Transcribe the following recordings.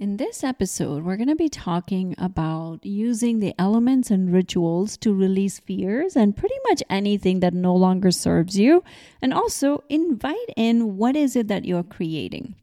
In this episode, we're going to be talking about using the elements and rituals to release fears and pretty much anything that no longer serves you, and also invite in what is it that you're creating.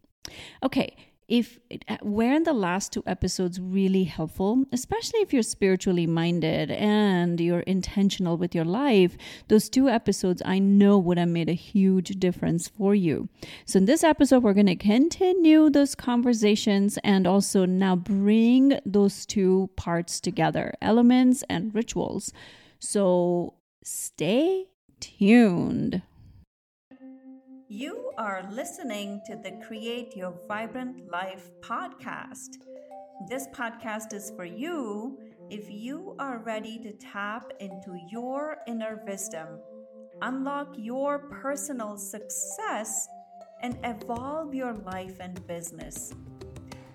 Okay, if uh, weren't the last two episodes really helpful especially if you're spiritually minded and you're intentional with your life those two episodes i know would have made a huge difference for you. So in this episode we're going to continue those conversations and also now bring those two parts together elements and rituals. So stay tuned you are listening to the Create Your Vibrant Life podcast. This podcast is for you if you are ready to tap into your inner wisdom, unlock your personal success, and evolve your life and business.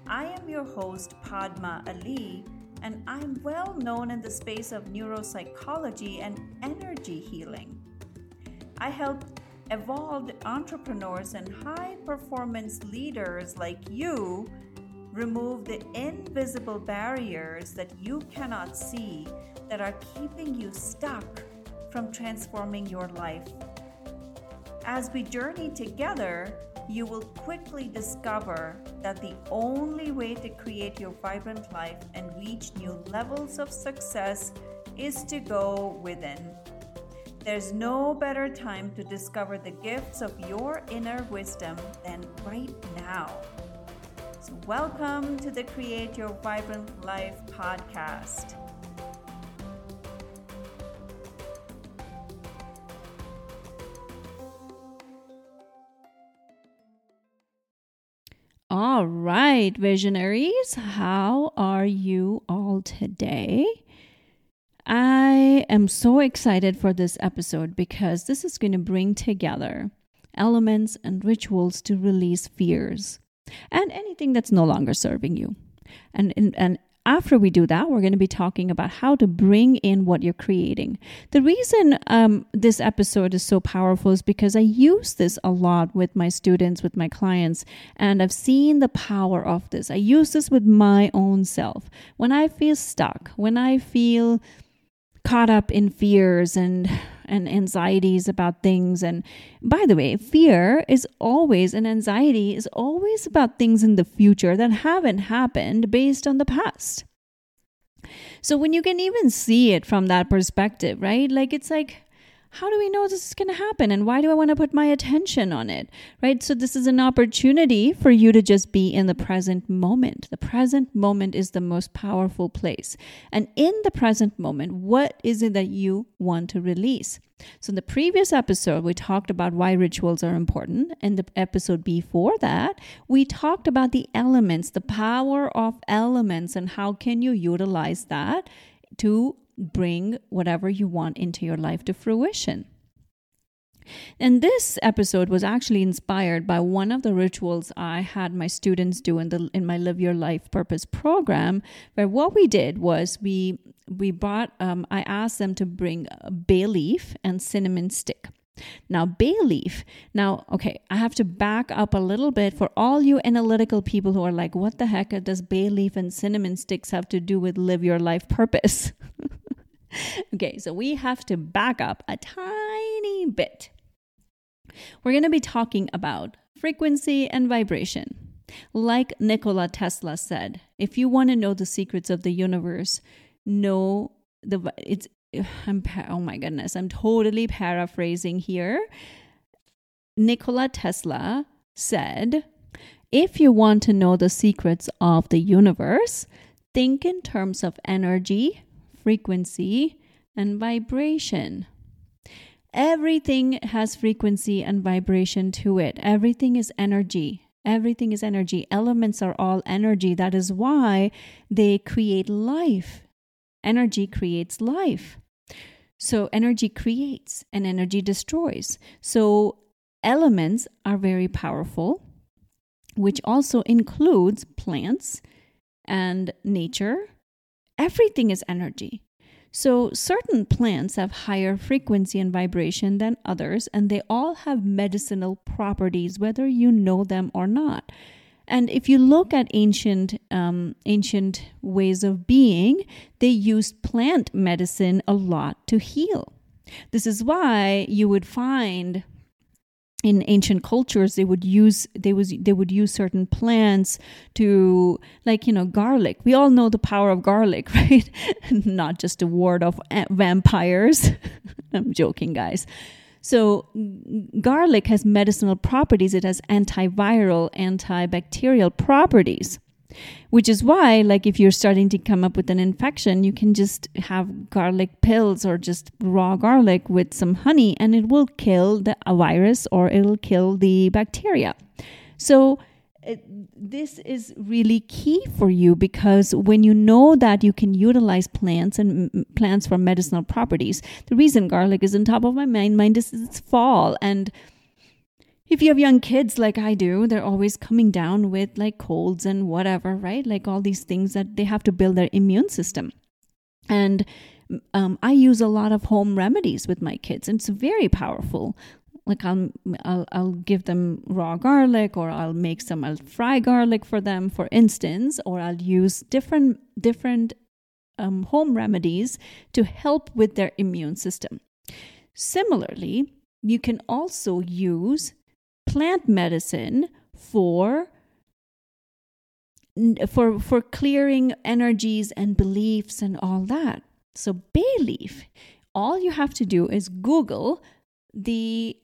I am your host, Padma Ali, and I'm well known in the space of neuropsychology and energy healing. I help evolved entrepreneurs and high performance leaders like you remove the invisible barriers that you cannot see that are keeping you stuck from transforming your life. As we journey together, you will quickly discover that the only way to create your vibrant life and reach new levels of success is to go within. There's no better time to discover the gifts of your inner wisdom than right now. So, welcome to the Create Your Vibrant Life podcast. All right, visionaries, how are you all today? I am so excited for this episode because this is going to bring together elements and rituals to release fears and anything that's no longer serving you. And, and, and after we do that, we're going to be talking about how to bring in what you're creating. The reason um, this episode is so powerful is because I use this a lot with my students, with my clients, and I've seen the power of this. I use this with my own self. When I feel stuck, when I feel caught up in fears and and anxieties about things. And by the way fear is always and anxiety is always about things in the future that haven't happened based on the past. So when you can even see it from that perspective right? Like it's like how do we know this is going to happen and why do I want to put my attention on it? Right? So, this is an opportunity for you to just be in the present moment. The present moment is the most powerful place. And in the present moment, what is it that you want to release? So, in the previous episode, we talked about why rituals are important. In the episode before that, we talked about the elements, the power of elements, and how can you utilize that to bring whatever you want into your life to fruition. And this episode was actually inspired by one of the rituals I had my students do in the in my Live Your Life Purpose program, where what we did was we we brought um, I asked them to bring a bay leaf and cinnamon stick. Now, bay leaf. Now, okay, I have to back up a little bit for all you analytical people who are like, what the heck does bay leaf and cinnamon sticks have to do with live your life purpose? okay, so we have to back up a tiny bit. We're going to be talking about frequency and vibration. Like Nikola Tesla said, if you want to know the secrets of the universe, know the it's I'm oh my goodness, I'm totally paraphrasing here. Nikola Tesla said, if you want to know the secrets of the universe, think in terms of energy, frequency, and vibration. Everything has frequency and vibration to it. Everything is energy. Everything is energy. Elements are all energy. That is why they create life. Energy creates life. So, energy creates and energy destroys. So, elements are very powerful, which also includes plants and nature everything is energy. So, certain plants have higher frequency and vibration than others, and they all have medicinal properties, whether you know them or not. And if you look at ancient um, ancient ways of being, they used plant medicine a lot to heal. This is why you would find in ancient cultures they would use they was they would use certain plants to like you know garlic. We all know the power of garlic right? Not just a ward of eh, vampires. I'm joking guys. So garlic has medicinal properties. It has antiviral antibacterial properties which is why like if you're starting to come up with an infection you can just have garlic pills or just raw garlic with some honey and it will kill the virus or it'll kill the bacteria. So this is really key for you because when you know that you can utilize plants and plants for medicinal properties the reason garlic is on top of my mind mind is it's fall. And if you have young kids like I do, they're always coming down with like colds and whatever, right? Like all these things that they have to build their immune system. And um, I use a lot of home remedies with my kids, and it's very powerful. Like I'll, I'll I'll give them raw garlic, or I'll make some. I'll fry garlic for them, for instance, or I'll use different different um, home remedies to help with their immune system. Similarly, you can also use plant medicine for for for clearing energies and beliefs and all that. So bay leaf, all you have to do is Google the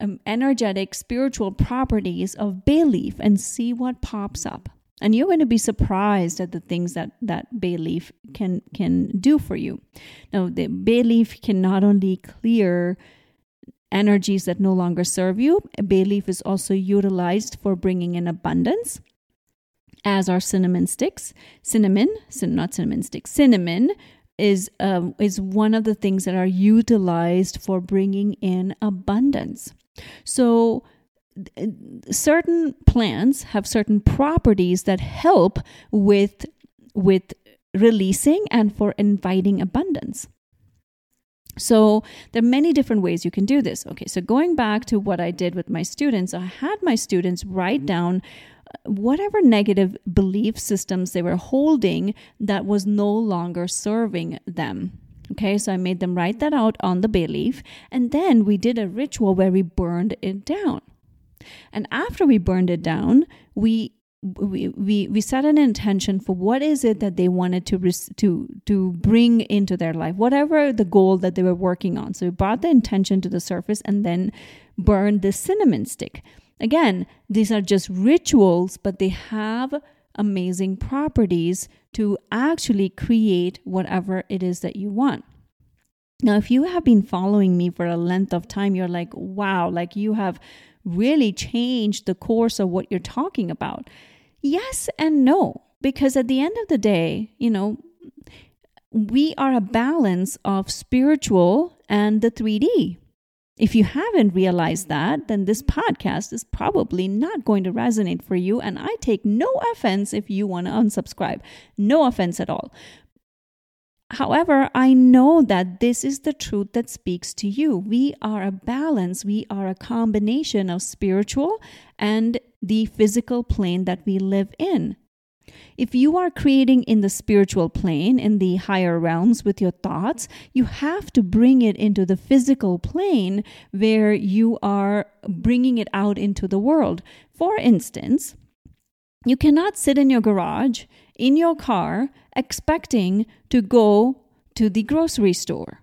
um, energetic spiritual properties of bay leaf and see what pops up. And you're going to be surprised at the things that that bay leaf can can do for you. Now, the bay leaf can not only clear energies that no longer serve you. Bay leaf is also utilized for bringing in abundance, as are cinnamon sticks. Cinnamon, not cinnamon sticks, cinnamon is uh, is one of the things that are utilized for bringing in abundance. So certain plants have certain properties that help with with releasing and for inviting abundance. So there are many different ways you can do this. Okay, so going back to what I did with my students, I had my students write down uh, whatever negative belief systems they were holding that was no longer serving them. Okay, so I made them write that out on the bay leaf, and then we did a ritual where we burned it down. And after we burned it down, we we, we we set an intention for what is it that they wanted to to to bring into their life whatever the goal that they were working on. So we brought the intention to the surface and then burned the cinnamon stick. Again these are just rituals but they have amazing properties to actually create whatever it is that you want. Now if you have been following me for a length of time you're like wow like you have really change the course of what you're talking about? Yes and no, because at the end of the day, you know, we are a balance of spiritual and the 3D. If you haven't realized that, then this podcast is probably not going to resonate for you. And I take no offense if you want to unsubscribe. No offense at all. However, I know that this is the truth that speaks to you. We are a balance, we are a combination of spiritual and the physical plane that we live in. If you are creating in the spiritual plane, in the higher realms with your thoughts, you have to bring it into the physical plane where you are bringing it out into the world. For instance, you cannot sit in your garage, in your car, expecting to go to the grocery store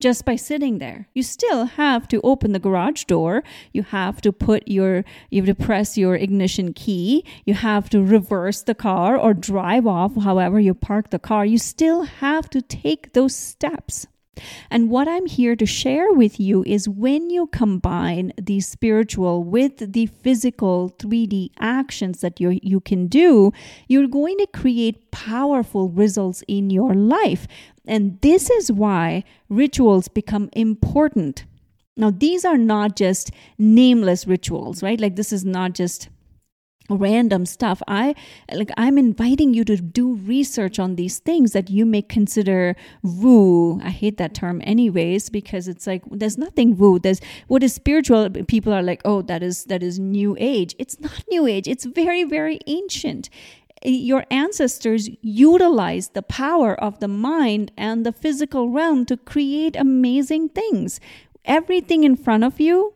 just by sitting there. You still have to open the garage door. You have to put your, you have to press your ignition key. You have to reverse the car or drive off, however you park the car. You still have to take those steps. And what I'm here to share with you is when you combine the spiritual with the physical 3D actions that you you can do, you're going to create powerful results in your life. And this is why rituals become important. Now, these are not just nameless rituals, right? Like, this is not just random stuff. I like i'm inviting you to do research on these things that you may consider woo. I hate that term anyways because it's like there's nothing woo. There's what is spiritual people are like oh that is that is new age. It's not new age. It's very very ancient. Eh, your ancestors utilized the power of the mind and the physical realm to create amazing things. Everything in front of you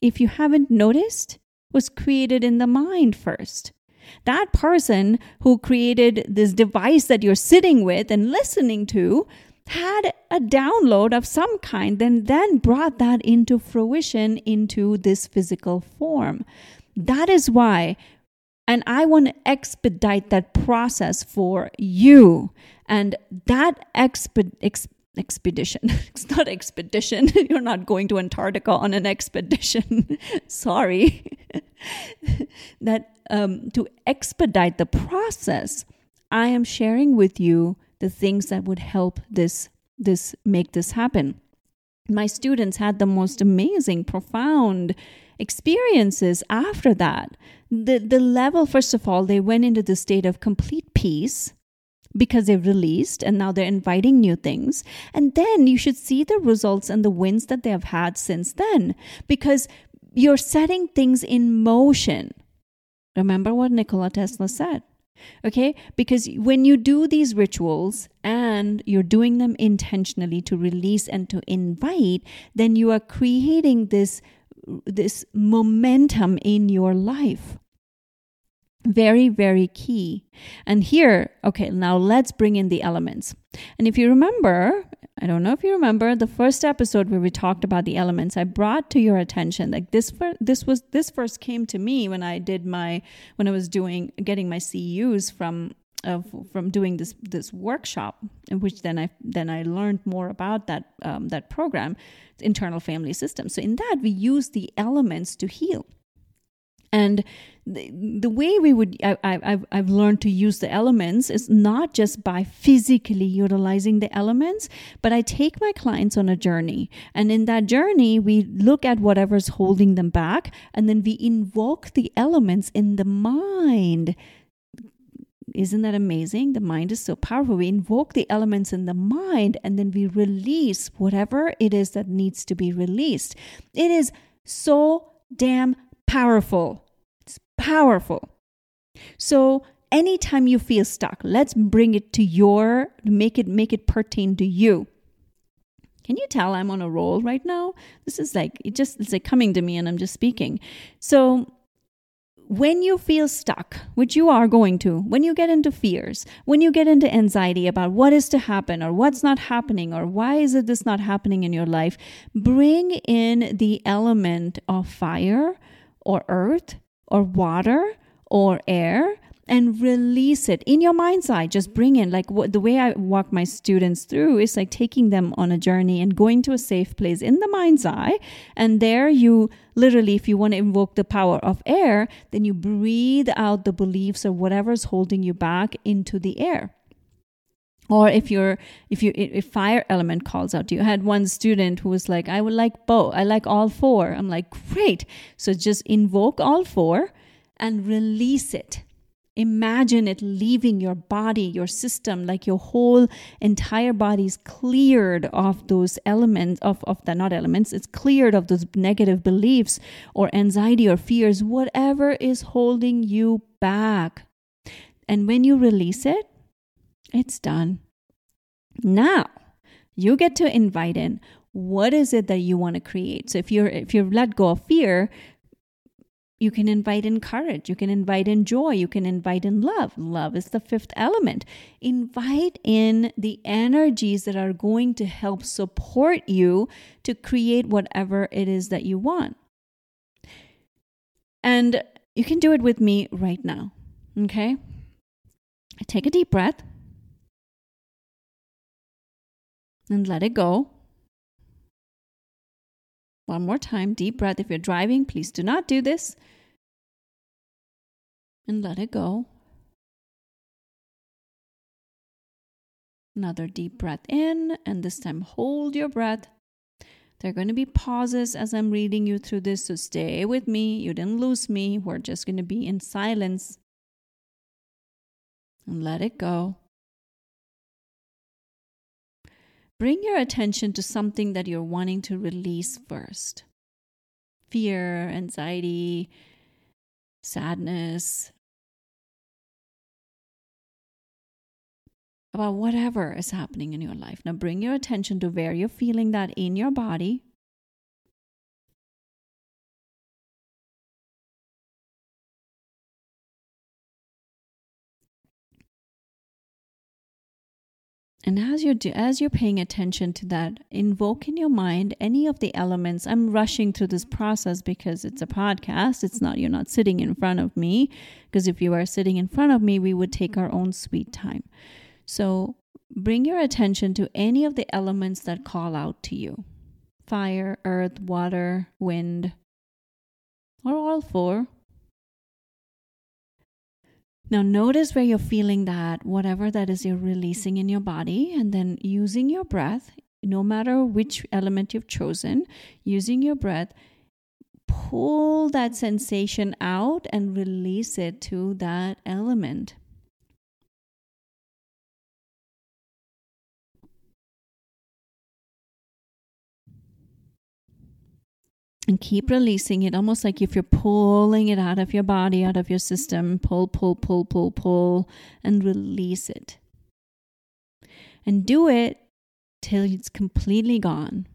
if you haven't noticed was created in the mind first. That person who created this device that you're sitting with and listening to had a download of some kind, then then brought that into fruition into this physical form. That is why and I want to expedite that process for you. And that exped, ex, expedition. it's not expedition. You're not going to Antarctica on an expedition. Sorry. that um, to expedite the process, I am sharing with you the things that would help this this make this happen. My students had the most amazing, profound experiences after that. The the level, first of all, they went into the state of complete peace because they've released and now they're inviting new things. And then you should see the results and the wins that they have had since then because you're setting things in motion. Remember what Nikola Tesla said. Okay, because when you do these rituals and you're doing them intentionally to release and to invite, then you are creating this this momentum in your life. Very, very key. And here, okay, now let's bring in the elements. And if you remember, I don't know if you remember the first episode where we talked about the elements, I brought to your attention like this this was this first came to me when I did my when I was doing getting my CEUs from uh, from doing this this workshop, in which then I then I learned more about that um, that program, internal family system. So in that we use the elements to heal. And the, the way we would, I, I've, I've learned to use the elements is not just by physically utilizing the elements, but I take my clients on a journey. And in that journey, we look at whatever's holding them back, and then we invoke the elements in the mind. Isn't that amazing? The mind is so powerful. We invoke the elements in the mind and then we release whatever it is that needs to be released. It is so damn powerful powerful. So anytime you feel stuck, let's bring it to your make it make it pertain to you. Can you tell I'm on a roll right now? This is like it just it's like coming to me and I'm just speaking. So when you feel stuck, which you are going to, when you get into fears, when you get into anxiety about what is to happen or what's not happening or why is it this not happening in your life, bring in the element of fire or earth or water or air and release it. In your mind's eye just bring in like what the way i walk my students through is like taking them on a journey and going to a safe place in the mind's eye. And there you literally if you want to invoke the power of air then you breathe out the beliefs or whatever's holding you back into the air or if you're if you if fire element calls out to you i had one student who was like i would like both i like all four. I'm like great. So just invoke all four and release it. Imagine it leaving your body your system like your whole entire body is cleared of those elements of, of the not elements it's cleared of those negative beliefs or anxiety or fears whatever is holding you back. And when you release it it's done. Now, you get to invite in what is it that you want to create. So if you're if you've let go of fear, you can invite in courage, you can invite in joy, you can invite in love. Love is the fifth element. Invite in the energies that are going to help support you to create whatever it is that you want. And you can do it with me right now. Okay? Take a deep breath. And let it go. One more time, deep breath. If you're driving, please do not do this. And let it go. Another deep breath in, and this time hold your breath. There are going to be pauses as I'm reading you through this, so stay with me. You didn't lose me. We're just going to be in silence and let it go. Bring your attention to something that you're wanting to release first fear, anxiety, sadness, about whatever is happening in your life. Now bring your attention to where you're feeling that in your body. And as you're do, as you're paying attention to that, invoke in your mind any of the elements. I'm rushing through this process because it's a podcast. It's not you're not sitting in front of me. Because if you are sitting in front of me, we would take our own sweet time. So bring your attention to any of the elements that call out to you: fire, earth, water, wind, or all four. Now, notice where you're feeling that, whatever that is you're releasing in your body, and then using your breath, no matter which element you've chosen, using your breath, pull that sensation out and release it to that element. And keep releasing it almost like if you're pulling it out of your body out of your system pull pull pull pull pull and release it. And do it till it's completely gone.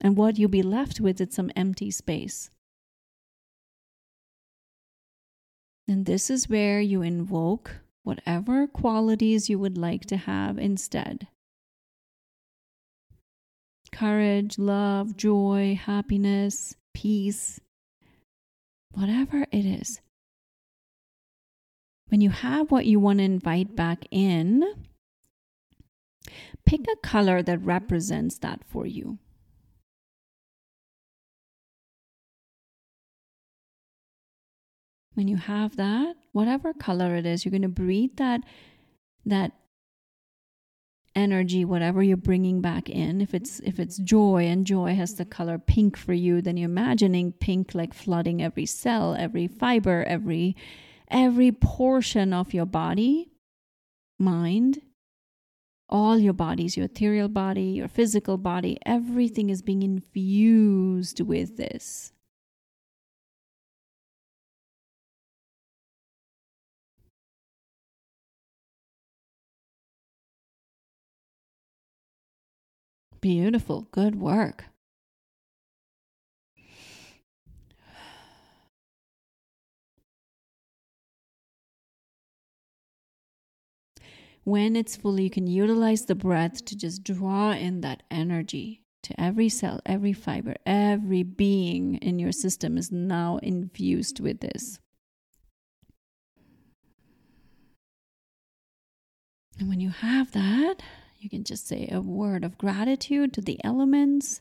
And what you'll be left with is some empty space. And this is where you invoke whatever qualities you would like to have instead courage, love, joy, happiness, peace, whatever it is. When you have what you want to invite back in, pick a color that represents that for you. When you have that, whatever color it is, you're going to breathe that that energy whatever you're bringing back in if it's if it's joy and joy has the color pink for you then you're imagining pink like flooding every cell every fiber every every portion of your body mind all your bodies your ethereal body your physical body everything is being infused with this Beautiful. Good work. When it's full, you can utilize the breath to just draw in that energy to every cell, every fiber, every being in your system is now infused with this. And when you have that, you can just say a word of gratitude to the elements,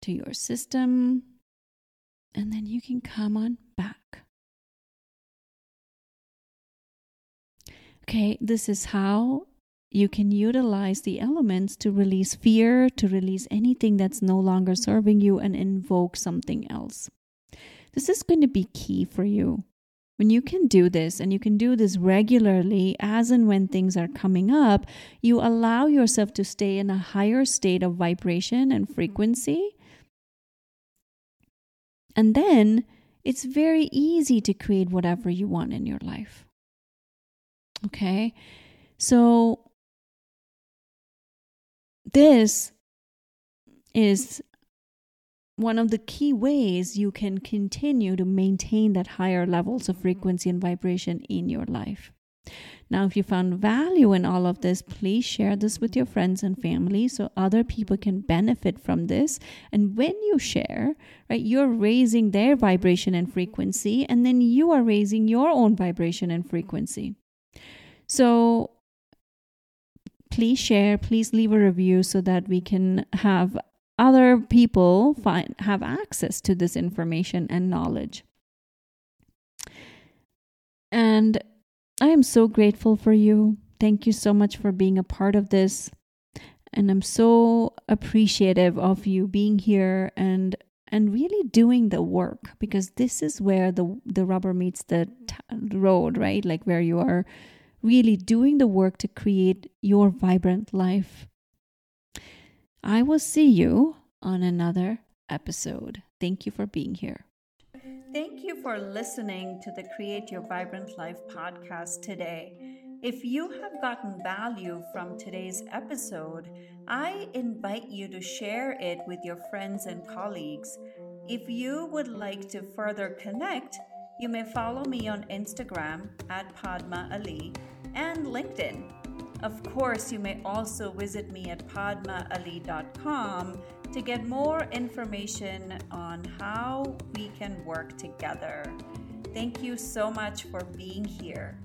to your system, and then you can come on back. Okay, this is how you can utilize the elements to release fear, to release anything that's no longer serving you, and invoke something else. This is going to be key for you. When you can do this and you can do this regularly as and when things are coming up, you allow yourself to stay in a higher state of vibration and frequency. And then it's very easy to create whatever you want in your life. Okay? So, this is one of the key ways you can continue to maintain that higher levels of frequency and vibration in your life. Now, if you found value in all of this, please share this with your friends and family so other people can benefit from this. And when you share, right, you're raising their vibration and frequency, and then you are raising your own vibration and frequency. So, please share, please leave a review so that we can have other people find, have access to this information and knowledge. And I am so grateful for you. Thank you so much for being a part of this. and I'm so appreciative of you being here and and really doing the work because this is where the the rubber meets the t- road, right? Like where you are really doing the work to create your vibrant life. I will see you on another episode. Thank you for being here. Thank you for listening to the Create Your Vibrant Life podcast today. If you have gotten value from today's episode, I invite you to share it with your friends and colleagues. If you would like to further connect, you may follow me on Instagram at Padma Ali and LinkedIn. Of course, you may also visit me at padmaali.com to get more information on how we can work together. Thank you so much for being here.